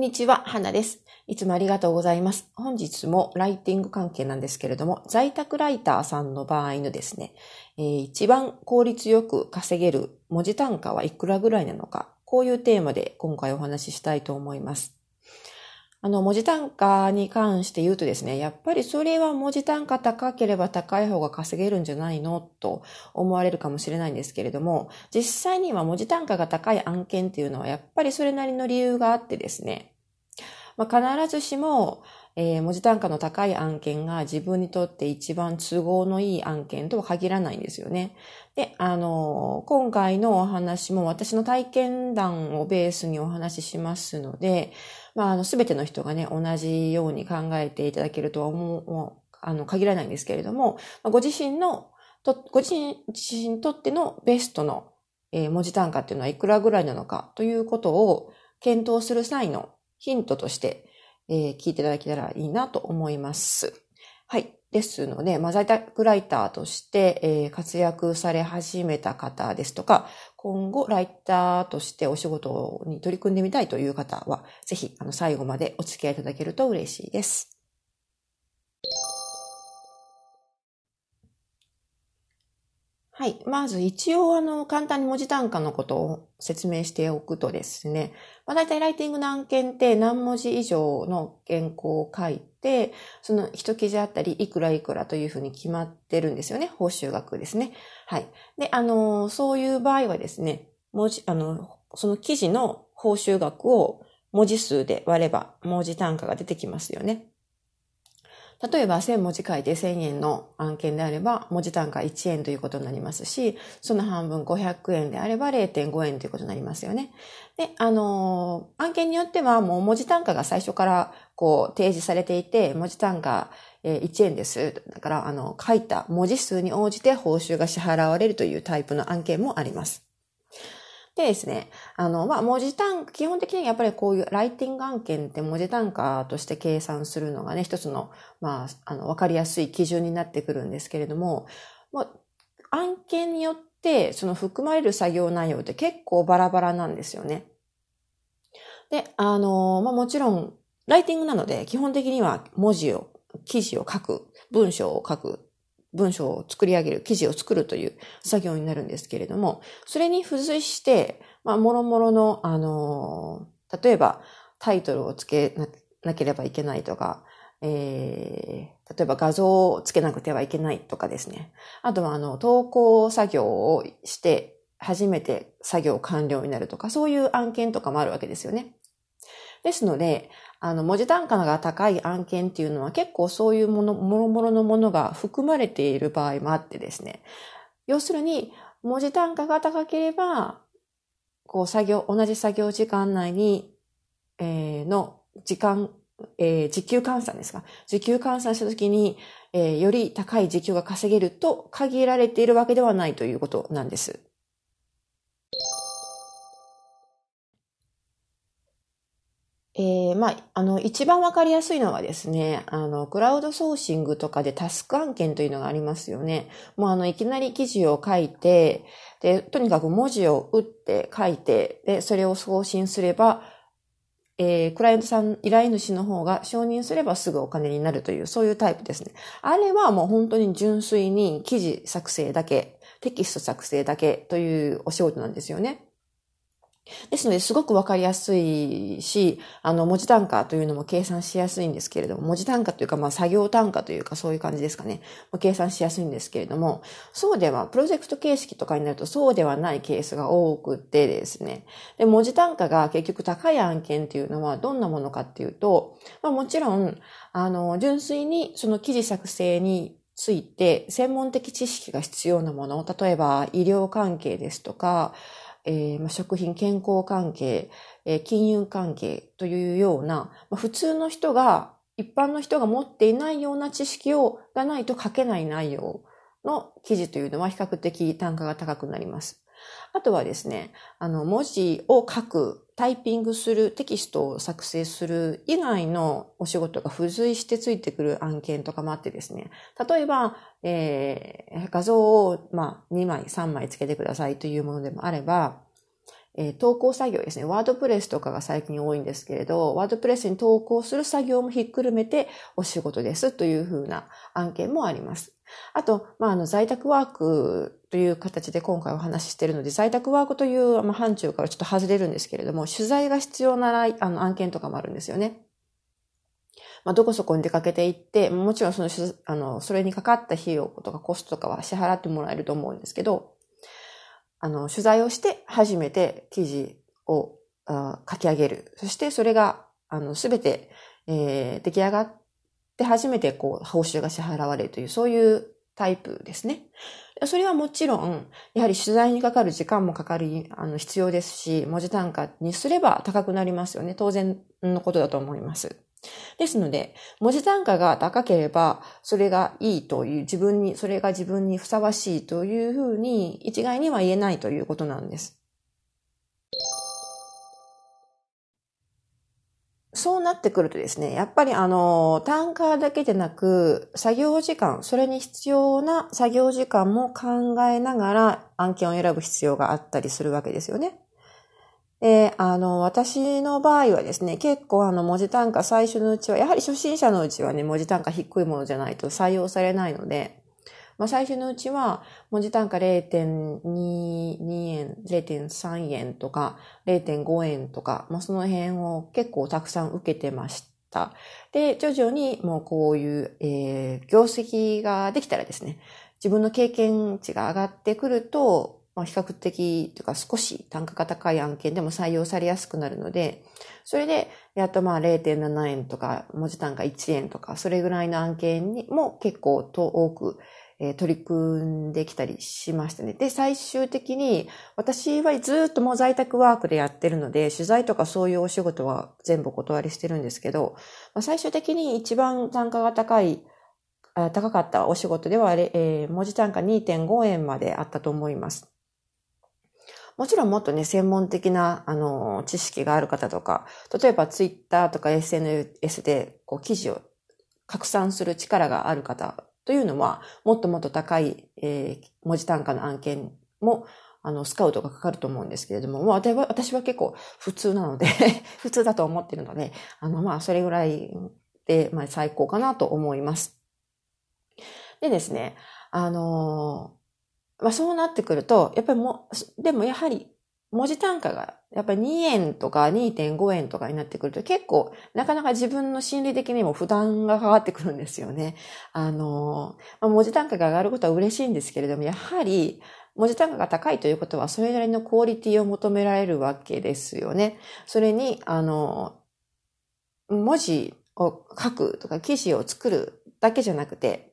んにちは、花です。いつもありがとうございます。本日もライティング関係なんですけれども、在宅ライターさんの場合のですね、えー、一番効率よく稼げる文字単価はいくらぐらいなのか、こういうテーマで今回お話ししたいと思います。あの、文字単価に関して言うとですね、やっぱりそれは文字単価高ければ高い方が稼げるんじゃないの？と思われるかもしれないんですけれども、実際には文字単価が高い案件っていうのはやっぱりそれなりの理由があってですね、まあ、必ずしも、えー、文字単価の高い案件が自分にとって一番都合のいい案件とは限らないんですよね。で、あの、今回のお話も私の体験談をベースにお話ししますので、まあ、あの、すべての人がね、同じように考えていただけるとは思う、あの、限らないんですけれども、ご自身の、と、ご自身にとってのベストの、えー、文字単価っていうのはいくらぐらいなのかということを検討する際のヒントとして、えー、聞いていただけたらいいなと思います。はい。ですので、まあ、在宅ライターとして、えー、活躍され始めた方ですとか、今後ライターとしてお仕事に取り組んでみたいという方は、ぜひ、あの、最後までお付き合いいただけると嬉しいです。はい。まず一応あの、簡単に文字単価のことを説明しておくとですね、まあ、大体ライティングの案件って何文字以上の原稿を書いて、その一記事あったりいくらいくらというふうに決まってるんですよね。報酬額ですね。はい。で、あの、そういう場合はですね、文字、あの、その記事の報酬額を文字数で割れば文字単価が出てきますよね。例えば1000文字書いて1000円の案件であれば文字単価1円ということになりますし、その半分500円であれば0.5円ということになりますよね。で、あのー、案件によってはもう文字単価が最初からこう提示されていて、文字単価1円です。だから、あの、書いた文字数に応じて報酬が支払われるというタイプの案件もあります。でですね、あの、まあ、文字単価、基本的にやっぱりこういうライティング案件って文字単価として計算するのがね、一つの、まあ、あの、わかりやすい基準になってくるんですけれども、まあ、案件によって、その含まれる作業内容って結構バラバラなんですよね。で、あの、まあ、もちろん、ライティングなので、基本的には文字を、記事を書く、文章を書く文章を作り上げる、記事を作るという作業になるんですけれども、それに付随して、まあ、もろもろの、あの、例えばタイトルをつけなければいけないとか、えー、例えば画像をつけなくてはいけないとかですね。あとは、あの、投稿作業をして、初めて作業完了になるとか、そういう案件とかもあるわけですよね。ですので、あの、文字単価が高い案件っていうのは結構そういうもの、もろもろのものが含まれている場合もあってですね。要するに、文字単価が高ければ、こう作業、同じ作業時間内に、えー、の時間、えー、時給換算ですか？時給換算したときに、えー、より高い時給が稼げると限られているわけではないということなんです。えー、まあ、あの、一番わかりやすいのはですね、あの、クラウドソーシングとかでタスク案件というのがありますよね。もうあの、いきなり記事を書いて、で、とにかく文字を打って書いて、で、それを送信すれば、えー、クライアントさん、依頼主の方が承認すればすぐお金になるという、そういうタイプですね。あれはもう本当に純粋に記事作成だけ、テキスト作成だけというお仕事なんですよね。ですので、すごくわかりやすいし、あの、文字単価というのも計算しやすいんですけれども、文字単価というか、まあ、作業単価というか、そういう感じですかね。計算しやすいんですけれども、そうでは、プロジェクト形式とかになると、そうではないケースが多くてですね。で、文字単価が結局高い案件っていうのは、どんなものかっていうと、まあ、もちろん、あの、純粋にその記事作成について専門的知識が必要なもの、例えば医療関係ですとか、えー、ま、食品健康関係、えー、金融関係というような、まあ、普通の人が、一般の人が持っていないような知識をがないと書けない内容の記事というのは比較的単価が高くなります。あとはですね、あの、文字を書く、タイピングする、テキストを作成する以外のお仕事が付随してついてくる案件とかもあってですね、例えば、えー、画像を、まあ、2枚、3枚つけてくださいというものでもあれば、えー、投稿作業ですね。ワードプレスとかが最近多いんですけれど、ワードプレスに投稿する作業もひっくるめてお仕事ですというふうな案件もあります。あと、まあ、あの、在宅ワークという形で今回お話ししているので、在宅ワークという、まあ、範疇からちょっと外れるんですけれども、取材が必要ならあの案件とかもあるんですよね。まあ、どこそこに出かけていって、もちろんその、あの、それにかかった費用とかコストとかは支払ってもらえると思うんですけど、あの、取材をして初めて記事を書き上げる。そしてそれが、あの、すべて、えー、出来上がって初めてこう、報酬が支払われるという、そういうタイプですね。それはもちろん、やはり取材にかかる時間もかかる、あの、必要ですし、文字単価にすれば高くなりますよね。当然のことだと思います。ですので、文字単価が高ければ、それがいいという、自分に、それが自分にふさわしいというふうに、一概には言えないということなんです。そうなってくるとですね、やっぱりあの、単価だけでなく、作業時間、それに必要な作業時間も考えながら案件を選ぶ必要があったりするわけですよね。で、あの、私の場合はですね、結構あの、文字単価最初のうちは、やはり初心者のうちはね、文字単価低いものじゃないと採用されないので、まあ最初のうちは、文字単価0.22円、0.3円とか、0.5円とか、まあその辺を結構たくさん受けてました。で、徐々にもうこういう、えー、業績ができたらですね、自分の経験値が上がってくると、まあ、比較的というか少し単価が高い案件でも採用されやすくなるので、それで、やっとまあ0.7円とか、文字単価1円とか、それぐらいの案件にも結構と多く、え、取り組んできたりしましたね。で、最終的に、私はずっともう在宅ワークでやってるので、取材とかそういうお仕事は全部お断りしてるんですけど、まあ、最終的に一番単価が高い高かったお仕事ではあれ、えー、文字単価2.5円まであったと思います。もちろんもっとね、専門的な、あの、知識がある方とか、例えばツイッターとか SNS で、こう、記事を拡散する力がある方というのは、もっともっと高い、えー、文字単価の案件も、あの、スカウトがかかると思うんですけれども、もう私は私は結構普通なので 普通だと思ってるので、あの、まあ、それぐらいで、まあ、最高かなと思います。でですね、あのまあそうなってくると、やっぱりも、でもやはり文字単価がやっぱり2円とか2.5円とかになってくると結構なかなか自分の心理的にも負担がかかってくるんですよね。あの、まあ、文字単価が上がることは嬉しいんですけれども、やはり文字単価が高いということはそれなりのクオリティを求められるわけですよね。それに、あの、文字を書くとか記事を作るだけじゃなくて、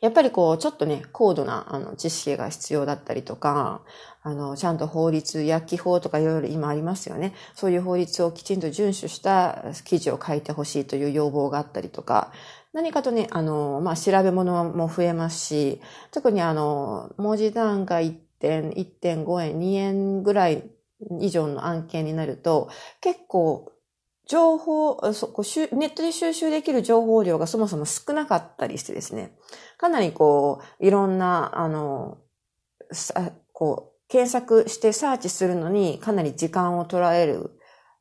やっぱりこう、ちょっとね、高度な、あの、知識が必要だったりとか、あの、ちゃんと法律、薬機法とかいろいろ今ありますよね。そういう法律をきちんと遵守した記事を書いてほしいという要望があったりとか、何かとね、あの、まあ、調べ物も増えますし、特にあの、文字単価1点、1.5円、2円ぐらい以上の案件になると、結構情報、そこネットで収集できる情報量がそもそも少なかったりしてですね、かなりこう、いろんな、あの、さこう、検索してサーチするのにかなり時間を取られる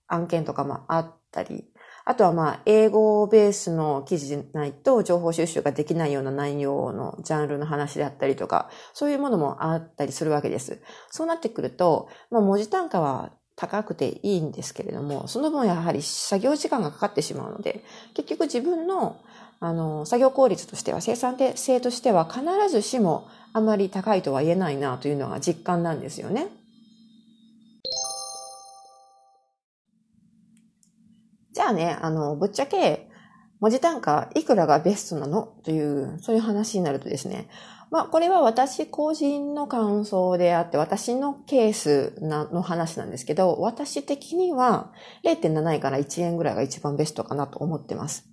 案件とかもあったり、あとはまあ、英語ベースの記事でないと情報収集ができないような内容のジャンルの話であったりとか、そういうものもあったりするわけです。そうなってくると、まあ、文字単価は高くていいんですけれども、その分やはり作業時間がかかってしまうので、結局自分のあの作業効率としては、生産性としては必ずしもあまり高いとは言えないなというのが実感なんですよね。じゃあね、あの、ぶっちゃけ文字単価いくらがベストなのという、そういう話になるとですね、まあ、これは私個人の感想であって、私のケースの話なんですけど、私的には0.7円から1円ぐらいが一番ベストかなと思ってます。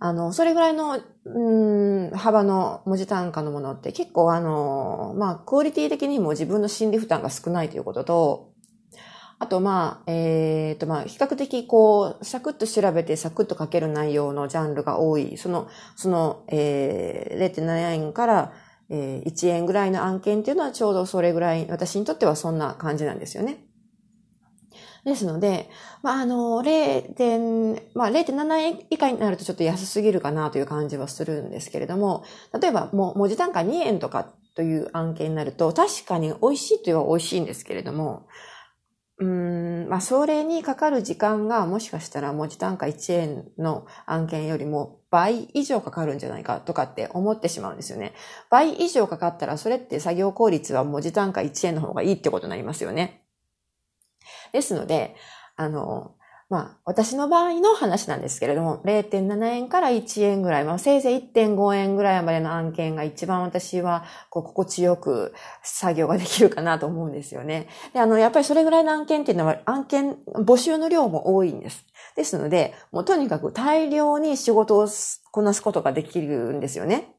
あの、それぐらいの、うん、幅の文字単価のものって結構あの、まあ、クオリティ的にも自分の心理負担が少ないということと、あと、まあ、えっ、ー、と、まあ、比較的、こう、サクッと調べてサクッと書ける内容のジャンルが多い、その、その、えー、0.7円からえー、1円ぐらいの案件っていうのはちょうどそれぐらい、私にとってはそんな感じなんですよね。ですので、まあ、あの、0.、まあ、0.7円以下になるとちょっと安すぎるかなという感じはするんですけれども、例えばもう文字単価2円とかという案件になると、確かに美味しいといえば美味しいんですけれども、うん、まあ、それにかかる時間がもしかしたら文字単価1円の案件よりも倍以上かかるんじゃないかとかって思ってしまうんですよね。倍以上かかったらそれって作業効率は文字単価1円の方がいいってことになりますよね。ですので、あの、まあ、私の場合の話なんですけれども、0.7円から1円ぐらい、まあ、せいぜい1.5円ぐらいまでの案件が一番私は、こう、心地よく作業ができるかなと思うんですよね。で、あの、やっぱりそれぐらいの案件っていうのは、案件、募集の量も多いんです。ですので、もうとにかく大量に仕事をこなすことができるんですよね。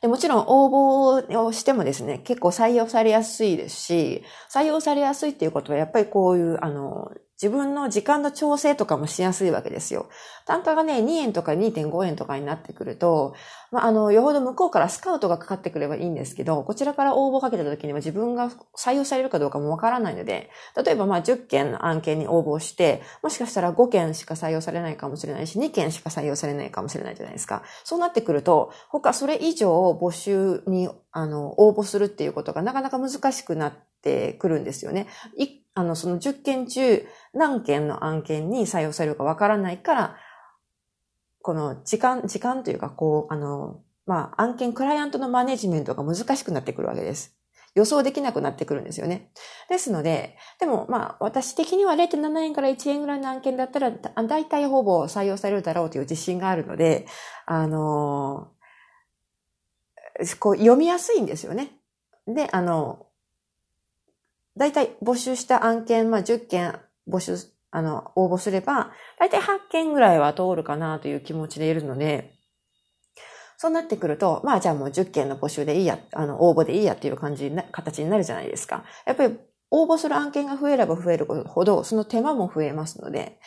でもちろん応募をしてもですね、結構採用されやすいですし、採用されやすいっていうことはやっぱりこういう、あの、自分の時間の調整とかもしやすいわけですよ。単価がね、2円とか2.5円とかになってくると、まあ、あの、よほど向こうからスカウトがかかってくればいいんですけど、こちらから応募かけた時には自分が採用されるかどうかもわからないので、例えばまあ10件の案件に応募して、もしかしたら5件しか採用されないかもしれないし、2件しか採用されないかもしれないじゃないですか。そうなってくると、他それ以上募集に、あの、応募するっていうことがなかなか難しくなってくるんですよね。あの、その10件中何件の案件に採用されるかわからないから、この時間、時間というか、こう、あの、まあ、案件クライアントのマネジメントが難しくなってくるわけです。予想できなくなってくるんですよね。ですので、でもまあ私的には0.7円から1円ぐらいの案件だったら、だいたいほぼ採用されるだろうという自信があるので、あのこう読みやすいんですよね。で、あの、だいたい募集した案件、まあ、10件募集、あの、応募すれば、だいたい8件ぐらいは通るかなという気持ちでいるので、そうなってくると、まあじゃあもう10件の募集でいいや、あの、応募でいいやっていう感じな、形になるじゃないですか。やっぱり応募する案件が増えれば増えるほど、その手間も増えますので、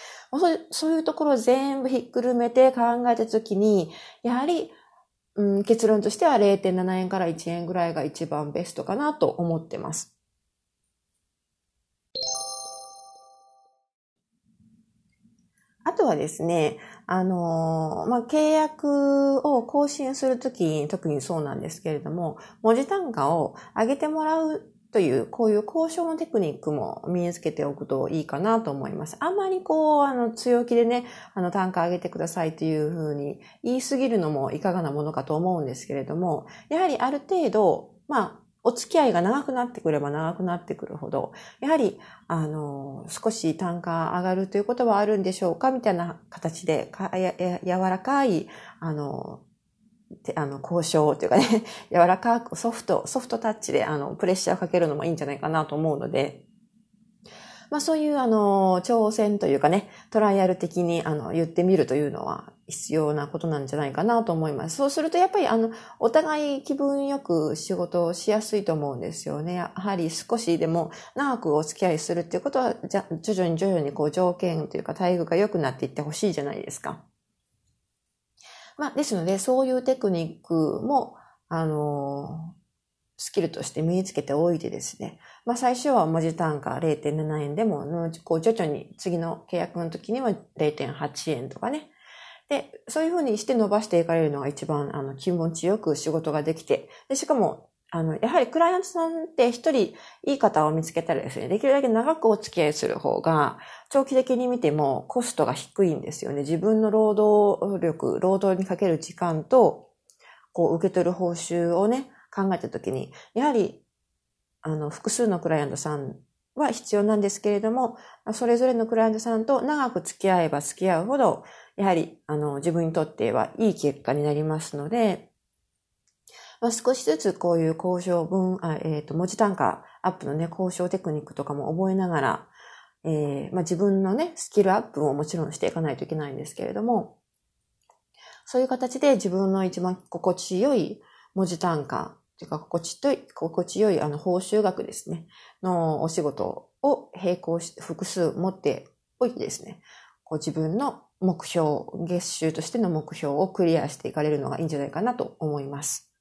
そういうところを全部ひっくるめて考えたときに、やはり、うん、結論としては0.7円から1円ぐらいが一番ベストかなと思ってます。とはですね、あの、まあ、契約を更新するとき特にそうなんですけれども、文字単価を上げてもらうという、こういう交渉のテクニックも身につけておくといいかなと思います。あんまりこう、あの、強気でね、あの、単価上げてくださいというふうに言いすぎるのもいかがなものかと思うんですけれども、やはりある程度、まあ、お付き合いが長くなってくれば長くなってくるほど、やはり、あの、少し単価上がるということはあるんでしょうかみたいな形で、や柔らかい、あの、あの、交渉というかね、柔らかくソフト、ソフトタッチで、あの、プレッシャーをかけるのもいいんじゃないかなと思うので、まあそういうあの、挑戦というかね、トライアル的にあの、言ってみるというのは必要なことなんじゃないかなと思います。そうするとやっぱりあの、お互い気分よく仕事をしやすいと思うんですよね。やはり少しでも長くお付き合いするっていうことは、じゃ、徐々に徐々にこう条件というか待遇が良くなっていってほしいじゃないですか。まあ、ですので、そういうテクニックも、あの、スキルとして身につけておいてですね。まあ最初は文字単価0.7円でも、こう徐々に次の契約の時には0.8円とかね。で、そういうふうにして伸ばしていかれるのが一番、あの、気持ちよく仕事ができて、で、しかも、あの、やはりクライアントさんって一人いい方を見つけたらですね、できるだけ長くお付き合いする方が、長期的に見てもコストが低いんですよね。自分の労働力、労働にかける時間と、こう、受け取る報酬をね、考えたときに、やはり、あの、複数のクライアントさんは必要なんですけれども、それぞれのクライアントさんと長く付き合えば付き合うほど、やはり、あの、自分にとってはいい結果になりますので、まあ、少しずつこういう交渉文、えっ、ー、と、文字単価アップのね、交渉テクニックとかも覚えながら、えー、まあ、自分のね、スキルアップももちろんしていかないといけないんですけれども、そういう形で自分の一番心地よい文字単価というか、心地と、心地よいあの報酬額ですね、のお仕事を並行し複数持っておいてですね、こう自分の目標、月収としての目標をクリアしていかれるのがいいんじゃないかなと思います。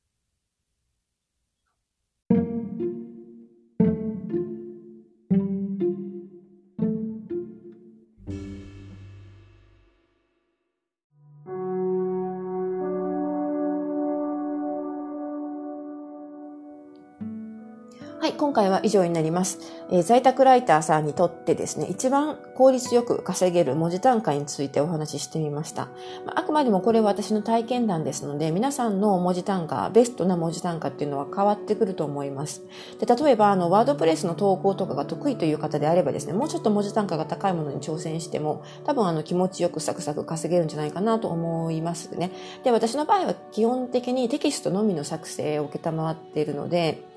今回は以上になります。えー、在宅ライターさんにとってですね、一番効率よく稼げる文字単価についてお話ししてみました。まあ、くまでもこれは私の体験談ですので、皆さんの文字単価、ベストな文字単価っていうのは変わってくると思います。で例えば、あの、ワードプレスの投稿とかが得意という方であればですね、もうちょっと文字単価が高いものに挑戦しても、多分あの、気持ちよくサクサク稼げるんじゃないかなと思いますね。で、私の場合は基本的にテキストのみの作成を受けたまっているので、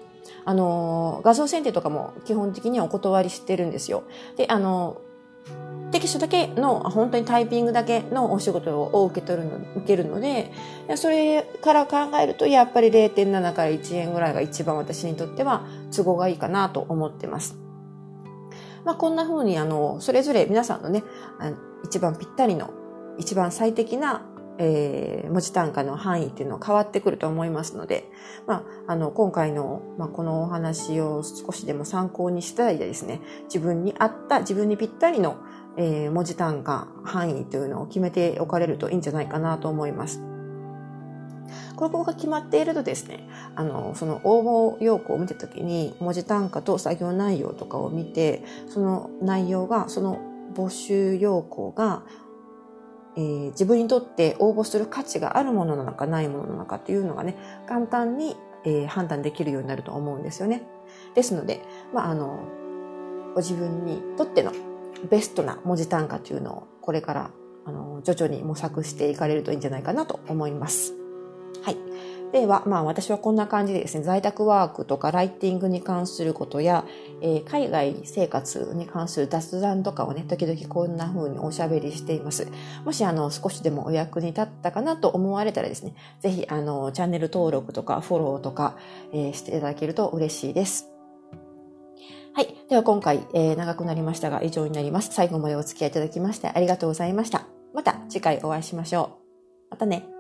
あの、画像選定とかも基本的にはお断りしてるんですよ。で、あの、テキストだけの、本当にタイピングだけのお仕事を受け取るの、受けるので、それから考えると、やっぱり0.7から1円ぐらいが一番私にとっては都合がいいかなと思ってます。まあ、こんな風に、あの、それぞれ皆さんのね、一番ぴったりの、一番最適なえー、文字単価の範囲っていうのは変わってくると思いますので、まあ、あの、今回の、まあ、このお話を少しでも参考にしたりですね、自分に合った、自分にぴったりの、えー、文字単価範囲というのを決めておかれるといいんじゃないかなと思います。ここが決まっているとですね、あの、その応募要項を見たときに、文字単価と作業内容とかを見て、その内容が、その募集要項がえー、自分にとって応募する価値があるものなのかないものなのかっていうのがね、簡単に、えー、判断できるようになると思うんですよね。ですので、まあ、あの、ご自分にとってのベストな文字単価というのをこれからあの徐々に模索していかれるといいんじゃないかなと思います。はい。では、まあ私はこんな感じでですね、在宅ワークとかライティングに関することや、えー、海外生活に関する雑談とかをね、時々こんな風におしゃべりしています。もしあの、少しでもお役に立ったかなと思われたらですね、ぜひあの、チャンネル登録とかフォローとか、えー、していただけると嬉しいです。はい。では今回、えー、長くなりましたが以上になります。最後までお付き合いいただきましてありがとうございました。また次回お会いしましょう。またね。